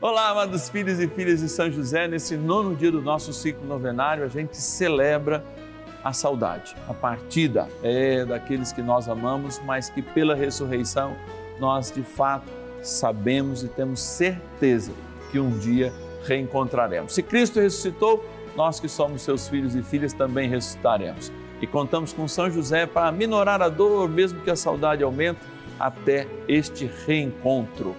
Olá, amados filhos e filhas de São José. Nesse nono dia do nosso ciclo novenário, a gente celebra a saudade, a partida é daqueles que nós amamos, mas que pela ressurreição nós de fato sabemos e temos certeza que um dia reencontraremos. Se Cristo ressuscitou, nós que somos seus filhos e filhas também ressuscitaremos. E contamos com São José para minorar a dor, mesmo que a saudade aumente, até este reencontro.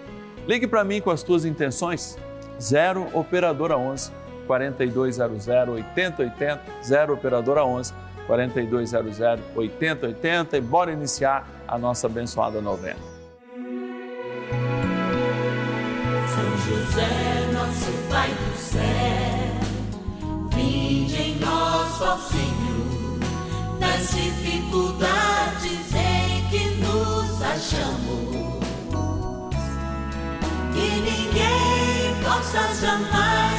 Ligue para mim com as tuas intenções. 0 Operadora 11 4200 8080 0 Operadora 11 4200 8080 e bora iniciar a nossa abençoada novena. São José, nosso Pai do céu, vinde em nós, ó Senhor, nas dificuldades em que nos achamos que ninguém possa jamais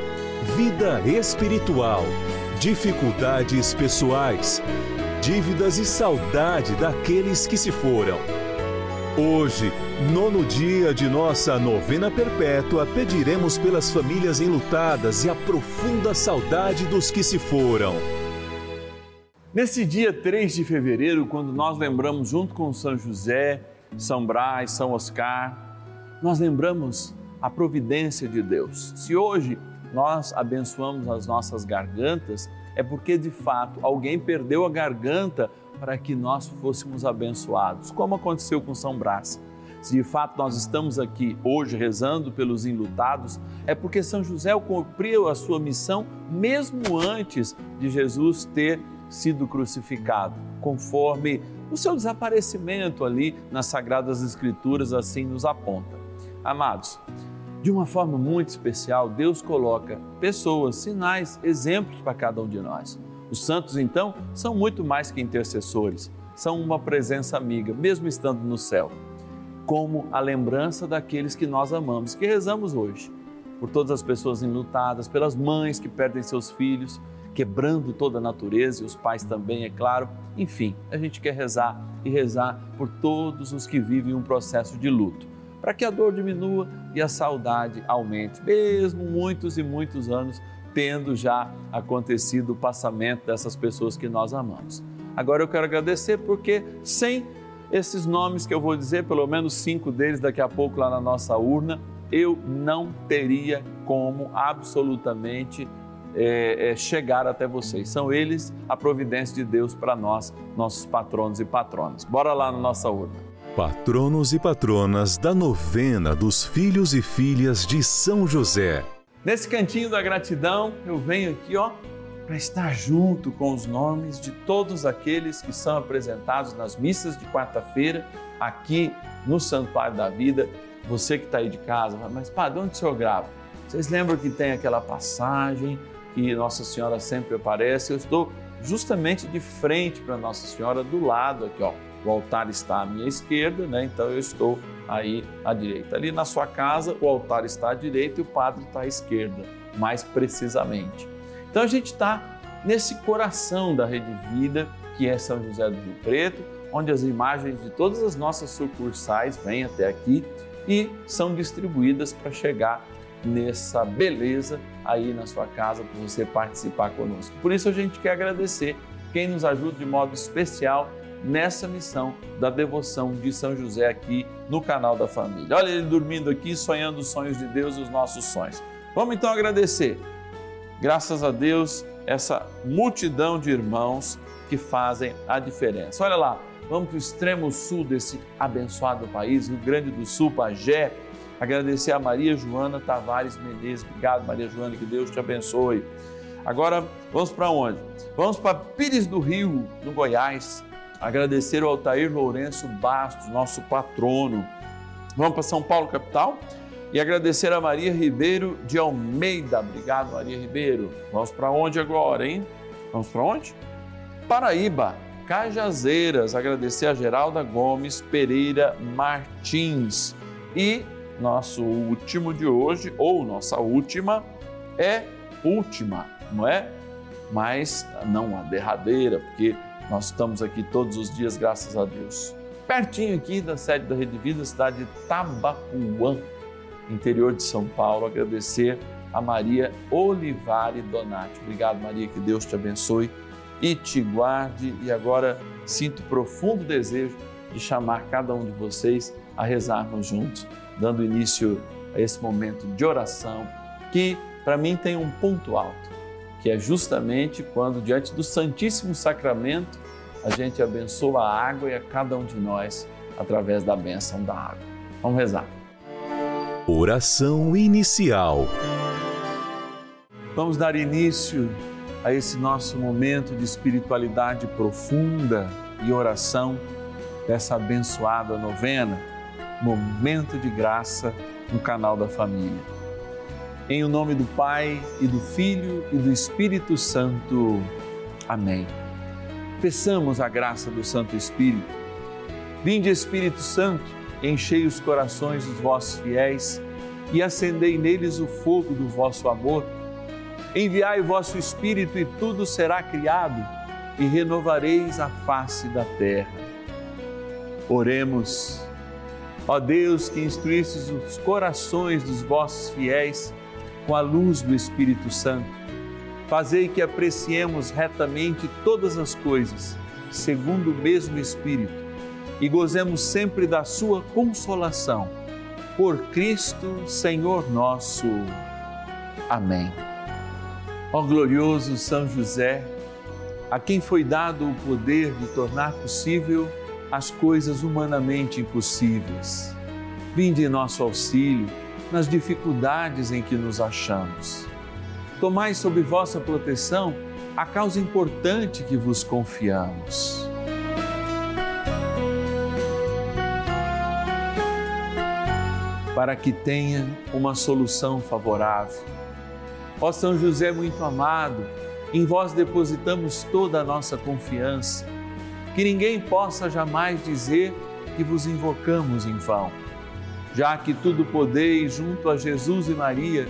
vida espiritual, dificuldades pessoais, dívidas e saudade daqueles que se foram. Hoje, nono dia de nossa novena perpétua, pediremos pelas famílias enlutadas e a profunda saudade dos que se foram. Nesse dia 3 de fevereiro, quando nós lembramos junto com São José, São Brás, São Oscar, nós lembramos a providência de Deus. Se hoje nós abençoamos as nossas gargantas, é porque de fato alguém perdeu a garganta para que nós fôssemos abençoados, como aconteceu com São Brás. Se de fato nós estamos aqui hoje rezando pelos enlutados, é porque São José cumpriu a sua missão mesmo antes de Jesus ter sido crucificado, conforme o seu desaparecimento ali nas Sagradas Escrituras assim nos aponta. Amados, de uma forma muito especial, Deus coloca pessoas, sinais, exemplos para cada um de nós. Os santos, então, são muito mais que intercessores, são uma presença amiga, mesmo estando no céu, como a lembrança daqueles que nós amamos, que rezamos hoje, por todas as pessoas enlutadas, pelas mães que perdem seus filhos, quebrando toda a natureza e os pais também, é claro. Enfim, a gente quer rezar e rezar por todos os que vivem um processo de luto para que a dor diminua e a saudade aumente, mesmo muitos e muitos anos tendo já acontecido o passamento dessas pessoas que nós amamos. Agora eu quero agradecer porque sem esses nomes que eu vou dizer, pelo menos cinco deles daqui a pouco lá na nossa urna, eu não teria como absolutamente é, é, chegar até vocês. São eles a providência de Deus para nós, nossos patronos e patronas. Bora lá na nossa urna. Patronos e patronas da novena dos filhos e filhas de São José. Nesse cantinho da gratidão, eu venho aqui, ó, para estar junto com os nomes de todos aqueles que são apresentados nas missas de quarta-feira, aqui no Santuário da Vida. Você que está aí de casa, mas padre, onde o senhor grava? Vocês lembram que tem aquela passagem que Nossa Senhora sempre aparece? Eu estou justamente de frente para Nossa Senhora, do lado aqui, ó o altar está à minha esquerda, né? então eu estou aí à direita. Ali na sua casa, o altar está à direita e o padre está à esquerda, mais precisamente. Então a gente está nesse coração da Rede Vida, que é São José do Rio Preto, onde as imagens de todas as nossas sucursais vêm até aqui e são distribuídas para chegar nessa beleza aí na sua casa para você participar conosco. Por isso a gente quer agradecer quem nos ajuda de modo especial nessa missão da devoção de São José aqui no canal da família. Olha ele dormindo aqui, sonhando os sonhos de Deus os nossos sonhos. Vamos então agradecer. Graças a Deus, essa multidão de irmãos que fazem a diferença. Olha lá, vamos para o extremo sul desse abençoado país, Rio Grande do Sul, Pajé. Agradecer a Maria Joana Tavares Menezes. Obrigado, Maria Joana, que Deus te abençoe. Agora vamos para onde? Vamos para Pires do Rio, no Goiás. Agradecer ao Altair Lourenço Bastos, nosso patrono. Vamos para São Paulo, capital. E agradecer a Maria Ribeiro de Almeida. Obrigado, Maria Ribeiro. Vamos para onde agora, hein? Vamos para onde? Paraíba, Cajazeiras. Agradecer a Geralda Gomes Pereira Martins. E nosso último de hoje, ou nossa última, é última, não é? Mas não a derradeira, porque nós estamos aqui todos os dias, graças a Deus. Pertinho aqui da sede da Rede Vida, cidade de Tabapuã, interior de São Paulo. Agradecer a Maria Olivari Donati. Obrigado, Maria, que Deus te abençoe e te guarde. E agora sinto profundo desejo de chamar cada um de vocês a rezarmos juntos, dando início a esse momento de oração que para mim tem um ponto alto, que é justamente quando diante do Santíssimo Sacramento a gente abençoa a água e a cada um de nós através da bênção da água. Vamos rezar. Oração inicial. Vamos dar início a esse nosso momento de espiritualidade profunda e oração dessa abençoada novena, momento de graça no canal da família. Em o nome do Pai e do Filho e do Espírito Santo. Amém. Peçamos a graça do Santo Espírito. Vinde, Espírito Santo, enchei os corações dos vossos fiéis e acendei neles o fogo do vosso amor. Enviai o vosso Espírito e tudo será criado e renovareis a face da terra. Oremos. Ó Deus, que instruístes os corações dos vossos fiéis com a luz do Espírito Santo, fazei que apreciemos retamente todas as coisas, segundo o mesmo Espírito, e gozemos sempre da sua consolação. Por Cristo, Senhor nosso. Amém. Ó glorioso São José, a quem foi dado o poder de tornar possível as coisas humanamente impossíveis. Vinde em nosso auxílio nas dificuldades em que nos achamos. Tomai sob vossa proteção a causa importante que vos confiamos. Para que tenha uma solução favorável. Ó São José muito amado, em vós depositamos toda a nossa confiança. Que ninguém possa jamais dizer que vos invocamos em vão. Já que tudo podeis junto a Jesus e Maria,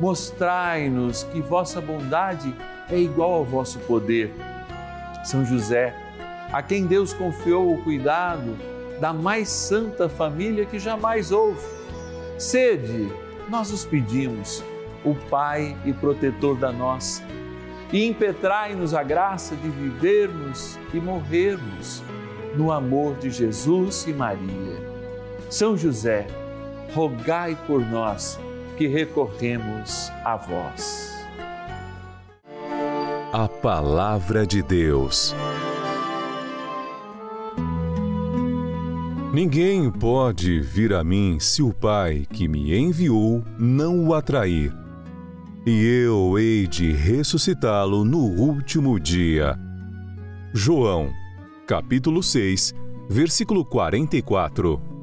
mostrai-nos que vossa bondade é igual ao vosso poder. São José, a quem Deus confiou o cuidado da mais santa família que jamais houve. Sede, nós os pedimos, o Pai e protetor da nossa e impetrai-nos a graça de vivermos e morrermos no amor de Jesus e Maria. São José, rogai por nós que recorremos a vós. A Palavra de Deus. Ninguém pode vir a mim se o Pai que me enviou não o atrair e eu hei de ressuscitá-lo no último dia. João, capítulo 6, versículo 44.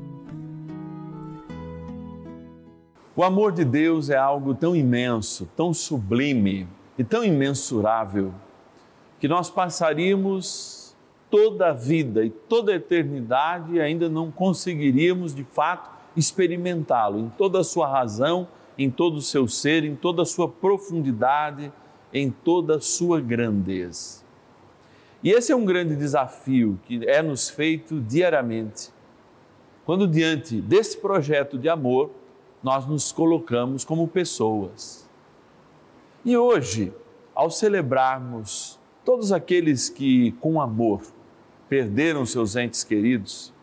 O amor de Deus é algo tão imenso, tão sublime e tão imensurável que nós passaríamos toda a vida e toda a eternidade e ainda não conseguiríamos de fato experimentá-lo em toda a sua razão em todo o seu ser, em toda a sua profundidade, em toda a sua grandeza. E esse é um grande desafio que é nos feito diariamente. Quando diante desse projeto de amor, nós nos colocamos como pessoas. E hoje, ao celebrarmos todos aqueles que com amor perderam seus entes queridos,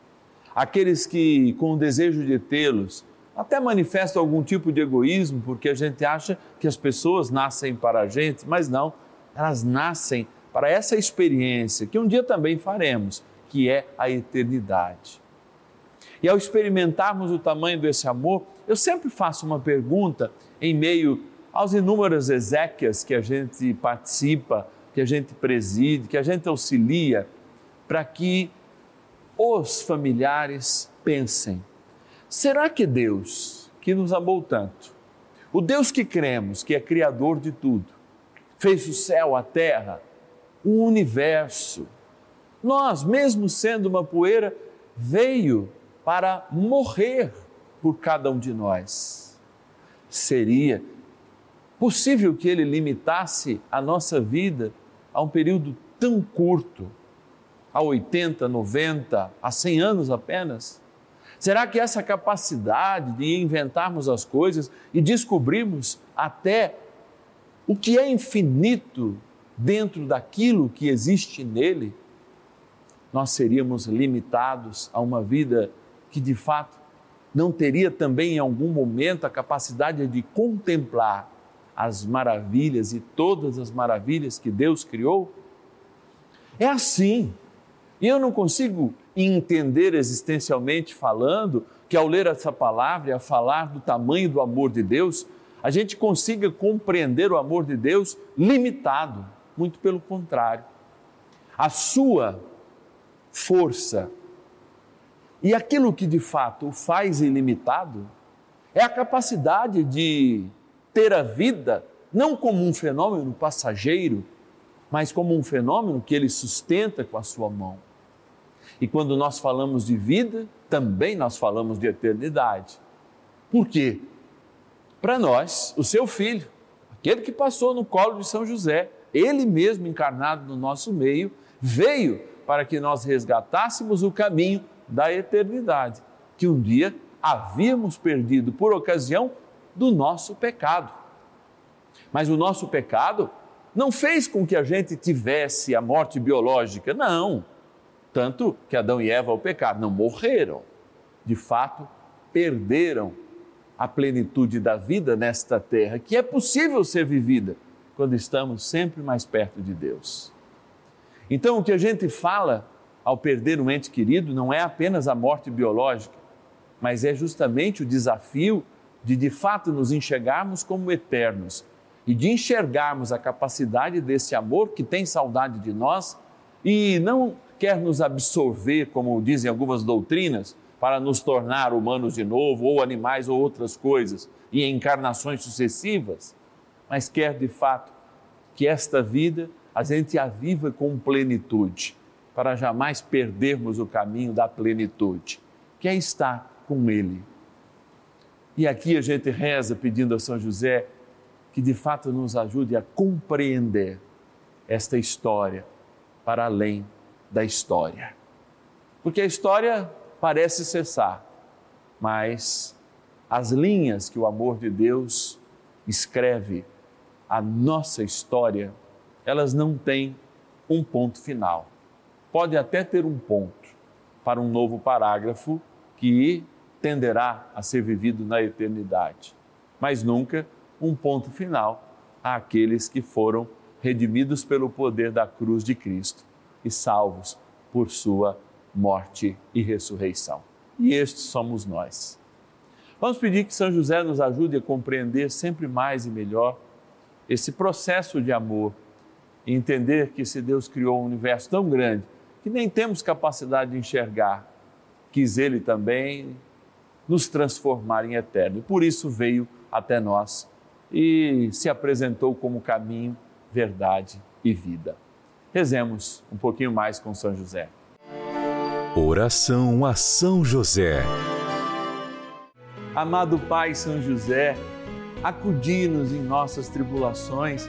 aqueles que, com o desejo de tê-los, até manifestam algum tipo de egoísmo, porque a gente acha que as pessoas nascem para a gente, mas não, elas nascem para essa experiência que um dia também faremos, que é a eternidade. E ao experimentarmos o tamanho desse amor, eu sempre faço uma pergunta em meio aos inúmeras exéquias que a gente participa, que a gente preside, que a gente auxilia, para que os familiares pensem: será que Deus, que nos amou tanto, o Deus que cremos, que é Criador de tudo, fez o céu, a terra, o universo, nós, mesmo sendo uma poeira, veio para morrer por cada um de nós. Seria possível que ele limitasse a nossa vida a um período tão curto, a 80, 90, a 100 anos apenas? Será que essa capacidade de inventarmos as coisas e descobrirmos até o que é infinito dentro daquilo que existe nele, nós seríamos limitados a uma vida que de fato não teria também em algum momento a capacidade de contemplar as maravilhas e todas as maravilhas que Deus criou? É assim. E eu não consigo entender existencialmente falando que ao ler essa palavra e a falar do tamanho do amor de Deus, a gente consiga compreender o amor de Deus limitado. Muito pelo contrário. A sua força e aquilo que de fato o faz ilimitado é a capacidade de ter a vida não como um fenômeno passageiro, mas como um fenômeno que ele sustenta com a sua mão. E quando nós falamos de vida, também nós falamos de eternidade. Por quê? Para nós, o seu filho, aquele que passou no colo de São José, ele mesmo encarnado no nosso meio, veio para que nós resgatássemos o caminho da eternidade, que um dia havíamos perdido por ocasião do nosso pecado. Mas o nosso pecado não fez com que a gente tivesse a morte biológica, não. Tanto que Adão e Eva, ao pecar, não morreram. De fato, perderam a plenitude da vida nesta terra, que é possível ser vivida quando estamos sempre mais perto de Deus. Então, o que a gente fala ao perder um ente querido não é apenas a morte biológica, mas é justamente o desafio de de fato nos enxergarmos como eternos e de enxergarmos a capacidade desse amor que tem saudade de nós e não quer nos absorver, como dizem algumas doutrinas, para nos tornar humanos de novo, ou animais ou outras coisas, e em encarnações sucessivas, mas quer de fato que esta vida a gente a viva com plenitude, para jamais perdermos o caminho da plenitude, que é estar com Ele. E aqui a gente reza pedindo a São José que de fato nos ajude a compreender esta história para além da história. Porque a história parece cessar, mas as linhas que o amor de Deus escreve a nossa história, elas não têm um ponto final. Pode até ter um ponto para um novo parágrafo que tenderá a ser vivido na eternidade, mas nunca um ponto final àqueles que foram redimidos pelo poder da cruz de Cristo e salvos por sua morte e ressurreição. E estes somos nós. Vamos pedir que São José nos ajude a compreender sempre mais e melhor esse processo de amor e entender que se Deus criou um universo tão grande que nem temos capacidade de enxergar, quis Ele também nos transformar em eterno. Por isso veio até nós e se apresentou como caminho, verdade e vida. Rezemos um pouquinho mais com São José. Oração a São José. Amado Pai São José, acudi-nos em nossas tribulações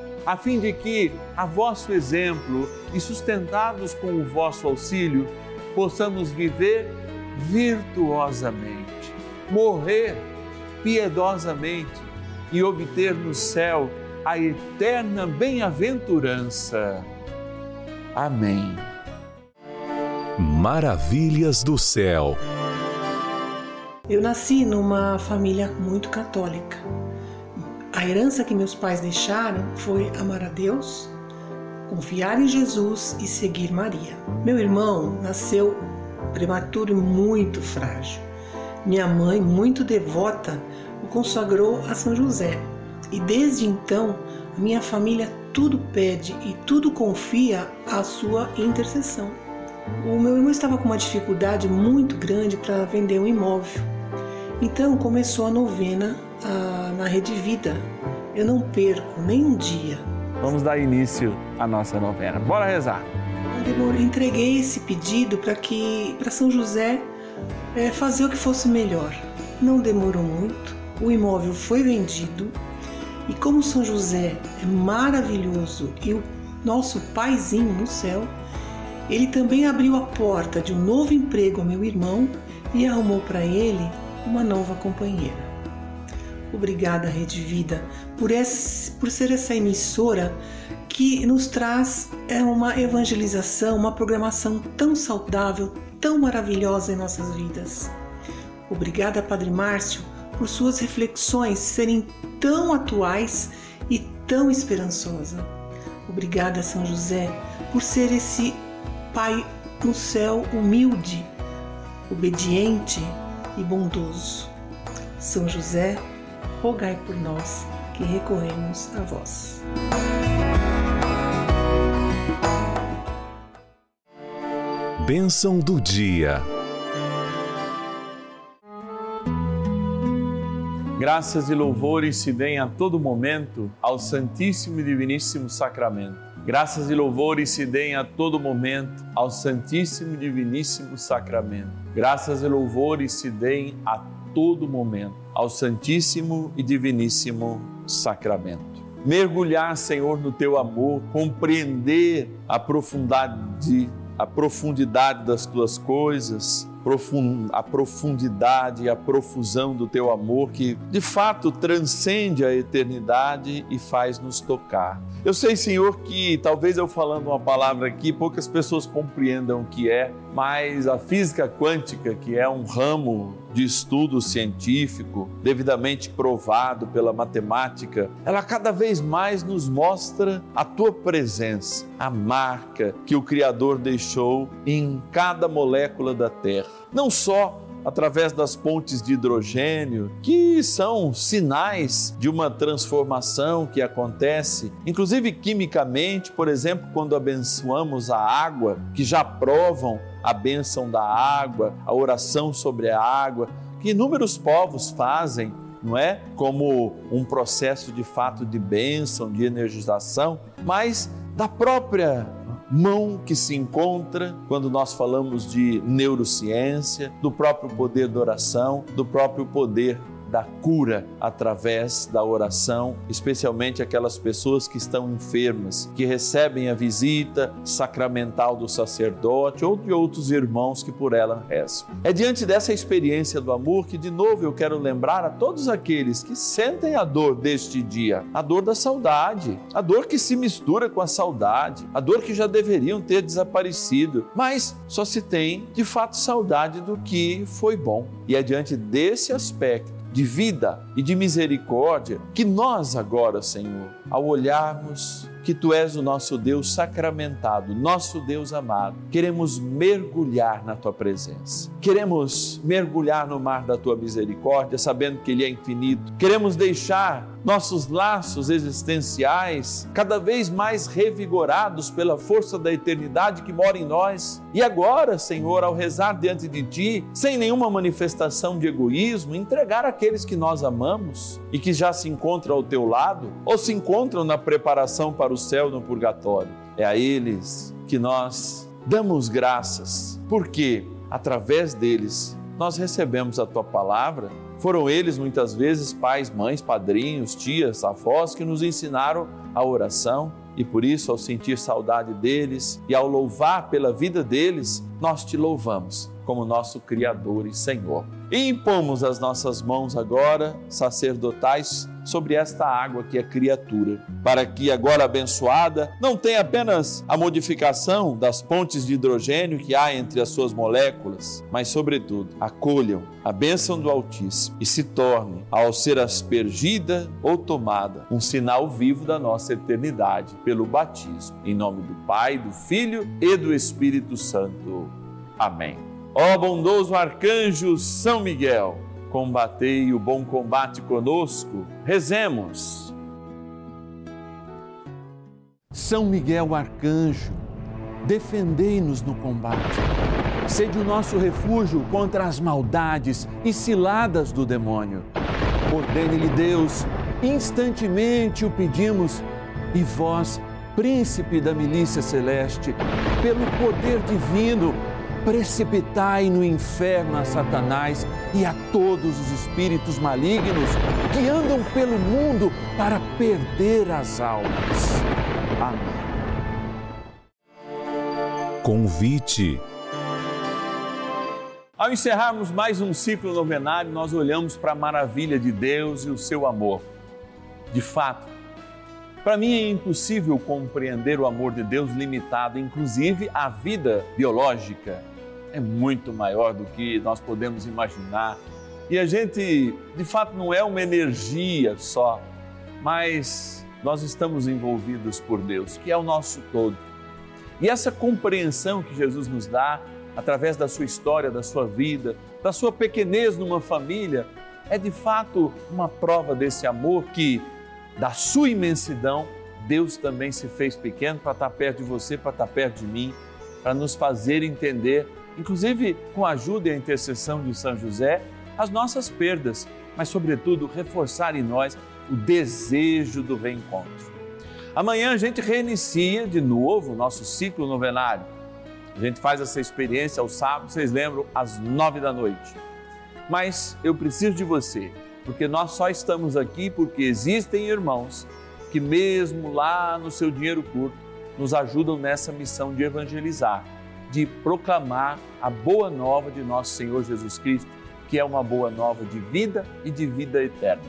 a fim de que, a vosso exemplo e sustentados com o vosso auxílio, possamos viver virtuosamente, morrer piedosamente e obter no céu a eterna bem-aventurança. Amém. Maravilhas do céu. Eu nasci numa família muito católica. A herança que meus pais deixaram foi amar a Deus, confiar em Jesus e seguir Maria. Meu irmão nasceu prematuro e muito frágil. Minha mãe, muito devota, o consagrou a São José. E desde então, a minha família tudo pede e tudo confia à sua intercessão. O meu irmão estava com uma dificuldade muito grande para vender um imóvel. Então começou a novena na Rede Vida. Eu não perco nem um dia. Vamos dar início à nossa novena. Bora rezar. Eu entreguei esse pedido para que para São José é, fazer o que fosse melhor. Não demorou muito, o imóvel foi vendido e como São José é maravilhoso e o nosso paizinho no céu, ele também abriu a porta de um novo emprego ao meu irmão e arrumou para ele uma nova companheira. Obrigada, Rede Vida, por, esse, por ser essa emissora que nos traz é, uma evangelização, uma programação tão saudável, tão maravilhosa em nossas vidas. Obrigada, Padre Márcio, por suas reflexões serem tão atuais e tão esperançosa. Obrigada, São José, por ser esse Pai no céu humilde, obediente e bondoso. São José, rogai por nós que recorremos a vós. Bênção do dia. Graças e louvores se deem a todo momento ao Santíssimo e Diviníssimo Sacramento. Graças e louvores se deem a todo momento ao Santíssimo e Diviníssimo Sacramento. Graças e louvores se deem a todo momento ao Santíssimo e Diviníssimo Sacramento. Mergulhar, Senhor, no teu amor, compreender a profundidade, a profundidade das tuas coisas, a profundidade e a profusão do teu amor que de fato transcende a eternidade e faz nos tocar. Eu sei, Senhor, que talvez eu falando uma palavra aqui poucas pessoas compreendam o que é, mas a física quântica, que é um ramo de estudo científico devidamente provado pela matemática, ela cada vez mais nos mostra a tua presença, a marca que o Criador deixou em cada molécula da Terra. Não só através das pontes de hidrogênio, que são sinais de uma transformação que acontece, inclusive quimicamente, por exemplo, quando abençoamos a água, que já provam a bênção da água, a oração sobre a água, que inúmeros povos fazem, não é? Como um processo de fato de bênção, de energização, mas da própria mão que se encontra quando nós falamos de neurociência, do próprio poder da oração, do próprio poder da cura através da oração, especialmente aquelas pessoas que estão enfermas, que recebem a visita sacramental do sacerdote ou de outros irmãos que por ela rezam. É diante dessa experiência do amor que, de novo, eu quero lembrar a todos aqueles que sentem a dor deste dia, a dor da saudade, a dor que se mistura com a saudade, a dor que já deveriam ter desaparecido, mas só se tem de fato saudade do que foi bom. E é diante desse aspecto de vida e de misericórdia que nós agora, Senhor, ao olharmos que tu és o nosso Deus sacramentado, nosso Deus amado. Queremos mergulhar na tua presença. Queremos mergulhar no mar da tua misericórdia, sabendo que ele é infinito. Queremos deixar nossos laços existenciais cada vez mais revigorados pela força da eternidade que mora em nós. E agora, Senhor, ao rezar diante de ti, sem nenhuma manifestação de egoísmo, entregar aqueles que nós amamos e que já se encontram ao teu lado ou se encontram na preparação para o céu no purgatório. É a eles que nós damos graças, porque através deles nós recebemos a tua palavra. Foram eles muitas vezes pais, mães, padrinhos, tias, avós que nos ensinaram a oração e por isso, ao sentir saudade deles e ao louvar pela vida deles, nós te louvamos como nosso Criador e Senhor. E impomos as nossas mãos agora, sacerdotais, sobre esta água que é criatura, para que agora abençoada não tenha apenas a modificação das pontes de hidrogênio que há entre as suas moléculas, mas sobretudo acolham a bênção do Altíssimo e se torne, ao ser aspergida ou tomada, um sinal vivo da nossa eternidade pelo batismo. Em nome do Pai, do Filho e do Espírito Santo. Amém. Ó bondoso arcanjo São Miguel, combatei o bom combate conosco. Rezemos. São Miguel arcanjo, defendei-nos no combate. Sede o nosso refúgio contra as maldades e ciladas do demônio. Ordene-lhe Deus, instantemente o pedimos, e vós, príncipe da milícia celeste, pelo poder divino, precipitai no inferno a Satanás e a todos os espíritos malignos que andam pelo mundo para perder as almas. Amém. Convite. Ao encerrarmos mais um ciclo novenário, nós olhamos para a maravilha de Deus e o seu amor. De fato, para mim é impossível compreender o amor de Deus limitado, inclusive à vida biológica. É muito maior do que nós podemos imaginar. E a gente, de fato, não é uma energia só, mas nós estamos envolvidos por Deus, que é o nosso todo. E essa compreensão que Jesus nos dá, através da sua história, da sua vida, da sua pequenez numa família, é de fato uma prova desse amor que, da sua imensidão, Deus também se fez pequeno para estar perto de você, para estar perto de mim, para nos fazer entender, inclusive com a ajuda e a intercessão de São José, as nossas perdas, mas, sobretudo, reforçar em nós o desejo do reencontro. Amanhã a gente reinicia de novo o nosso ciclo novenário. A gente faz essa experiência aos sábados, vocês lembram, às nove da noite. Mas eu preciso de você, porque nós só estamos aqui porque existem irmãos que, mesmo lá no seu dinheiro curto, nos ajudam nessa missão de evangelizar, de proclamar a boa nova de nosso Senhor Jesus Cristo, que é uma boa nova de vida e de vida eterna.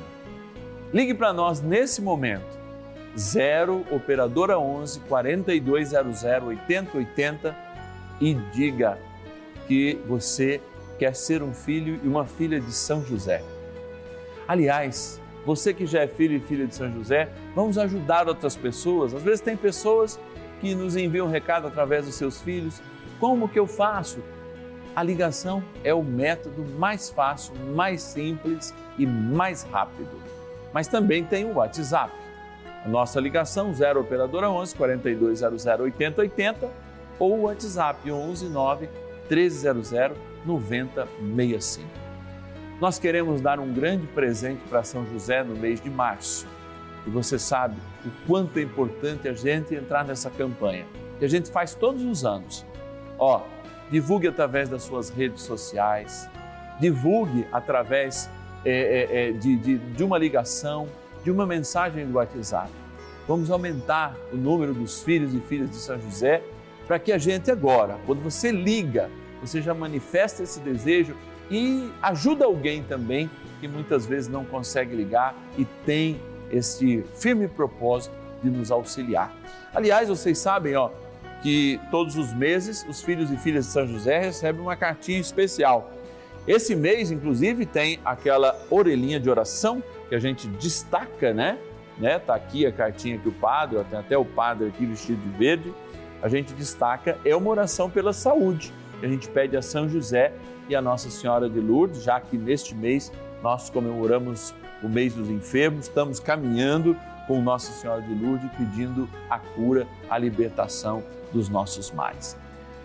Ligue para nós nesse momento 0 operadora 11 4200 8080 e diga que você quer ser um filho e uma filha de São José. Aliás, você que já é filho e filha de São José, vamos ajudar outras pessoas. Às vezes tem pessoas que nos enviam um recado através dos seus filhos. Como que eu faço? A ligação é o método mais fácil, mais simples e mais rápido. Mas também tem o WhatsApp. A nossa ligação 0 operadora 11 4200 8080 ou o WhatsApp 11 9 1300 9065. Nós queremos dar um grande presente para São José no mês de março. E você sabe o quanto é importante a gente entrar nessa campanha, que a gente faz todos os anos. Ó, divulgue através das suas redes sociais, divulgue através é, é, de, de, de uma ligação, de uma mensagem do WhatsApp. Vamos aumentar o número dos filhos e filhas de São José para que a gente agora, quando você liga, você já manifesta esse desejo e ajuda alguém também que muitas vezes não consegue ligar e tem esse firme propósito de nos auxiliar. Aliás, vocês sabem, ó, que todos os meses os filhos e filhas de São José recebem uma cartinha especial. Esse mês, inclusive, tem aquela orelhinha de oração que a gente destaca, né? né? Tá aqui a cartinha que o padre, tem até o padre aqui vestido de verde. A gente destaca é uma oração pela saúde. A gente pede a São José e a Nossa Senhora de Lourdes, já que neste mês nós comemoramos o mês dos enfermos, estamos caminhando com Nossa Senhora de Lourdes pedindo a cura, a libertação dos nossos males.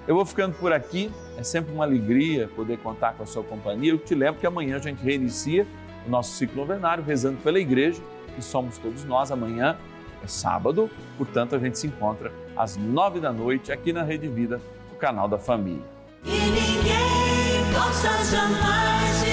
Eu vou ficando por aqui, é sempre uma alegria poder contar com a sua companhia. Eu te lembro que amanhã a gente reinicia o nosso ciclo novenário rezando pela igreja, que somos todos nós. Amanhã é sábado, portanto a gente se encontra às nove da noite aqui na Rede Vida, o canal da família. E ninguém possa jamais